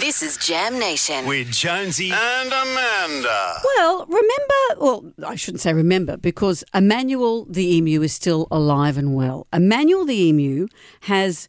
This is Jam Nation. with Jonesy and Amanda. Well, remember, well, I shouldn't say remember, because Emmanuel the emu is still alive and well. Emmanuel the emu has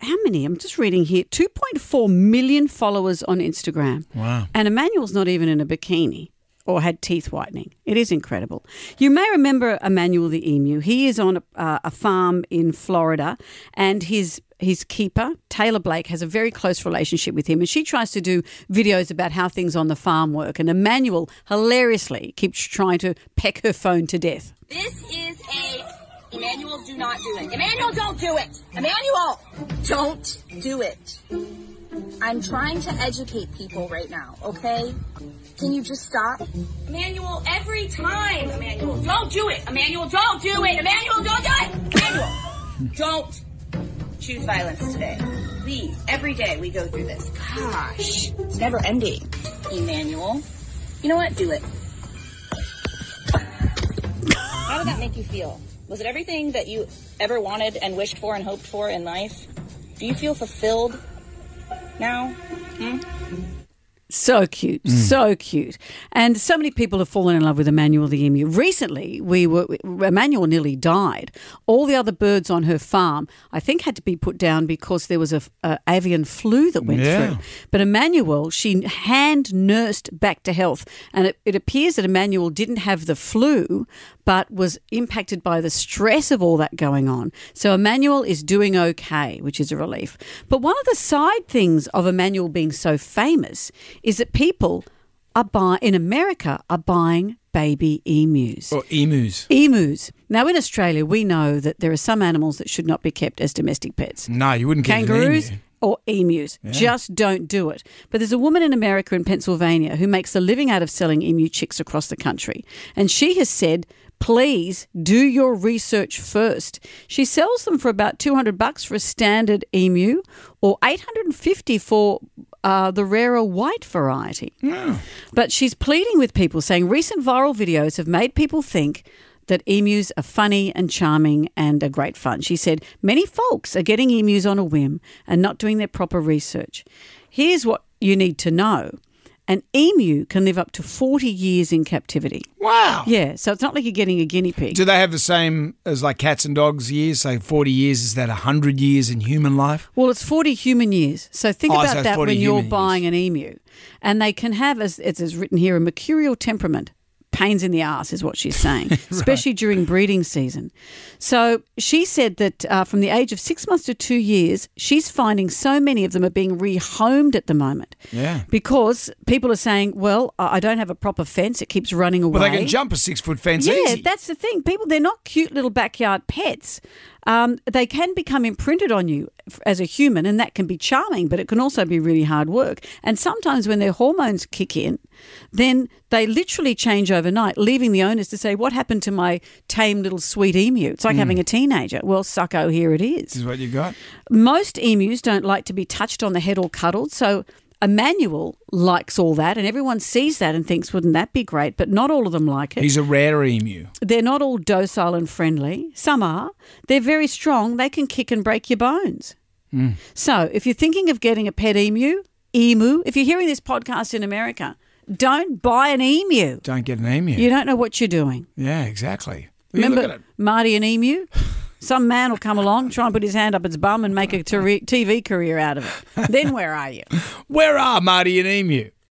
how many? I'm just reading here 2.4 million followers on Instagram. Wow. And Emmanuel's not even in a bikini or had teeth whitening. It is incredible. You may remember Emmanuel the emu. He is on a, uh, a farm in Florida, and his his keeper Taylor Blake has a very close relationship with him, and she tries to do videos about how things on the farm work. And Emmanuel hilariously keeps trying to peck her phone to death. This is a Emmanuel, do not do it. Emmanuel, don't do it. Emmanuel, don't do it. I'm trying to educate people right now, okay? Can you just stop? Emmanuel, every time. Emmanuel, don't do it. Emmanuel, don't do it. Emmanuel, don't do it. Emmanuel, don't choose violence today. Please, every day we go through this. Gosh, it's never ending. Emmanuel, you know what? Do it. How did that make you feel? Was it everything that you ever wanted and wished for and hoped for in life? Do you feel fulfilled now? Hmm? So cute, mm. so cute. And so many people have fallen in love with Emmanuel the emu. Recently, we were Emmanuel nearly died. All the other birds on her farm, I think, had to be put down because there was a, a avian flu that went Yeah. through. But Emmanuel, she hand nursed back to health, and it, it appears that Emmanuel didn't have the flu, but was impacted by the stress of all that going on. So Emmanuel is doing okay, which is a relief. But one of the side things of Emmanuel being so famous is that people are buy in America are buying baby emus. Or emus. Emus. Now in Australia, we know that there are some animals that should not be kept as domestic pets No, you wouldn't kangaroos or emus. Just don't do it. But there's a woman in America in Pennsylvania who makes a living out of selling emu chicks across the country. And she has said, please do your research first. She sells them for about 200 bucks for a standard emu or 850 for uh, the rarer white variety. But she's pleading with people saying recent viral videos have made people think that emus are funny and charming and are great fun. She said many folks are getting emus on a whim and not doing their proper research. Here's what you need to know. An emu can live up to 40 years in captivity. Wow. Yeah, so it's not like you're getting a guinea pig. Do they have the same as like cats and dogs years? Say 40 years, is that 100 years in human life? Well, it's 40 human years. So think Oh, about so that when you're buying an emu. And they can have, as it is written here, a mercurial temperament. Pains in the ass is what she's saying, especially during breeding season. So she said that uh, from the age of six months to two years, she's finding so many of them are being rehomed at the moment. Yeah. Because people are saying, well, I don't have a proper fence. It keeps running away. Well, they can jump a six foot fence Yeah, easy. that's the thing. People, they're not cute little backyard pets. Um, they can become imprinted on you as a human, and that can be charming, but it can also be really hard work. And sometimes when their hormones kick in, then they literally change overnight, leaving the owners to say, What happened to my tame little sweet emu? It's like hmm. having a teenager. Well, sucko, here it is. This is what you got. Most emus don't like to be touched on the head or cuddled, so Emmanuel likes all that, and everyone sees that and thinks, wouldn't that be great? But not all of them like it. He's a rare emu. They're not all docile and friendly. Some are. They're very strong. They can kick and break your bones. Hmm. So, if you're thinking of getting a pet emu, emu, if you're hearing this podcast in America, don't buy an emu. Don't get an emu. You don't know what you're doing. yeah, exactly. Well, you look Remember. Marty and emu? Some man will come along, try and put his hand up its bum and make a TV career out of it. Then where are you? Where are Marty and Emu?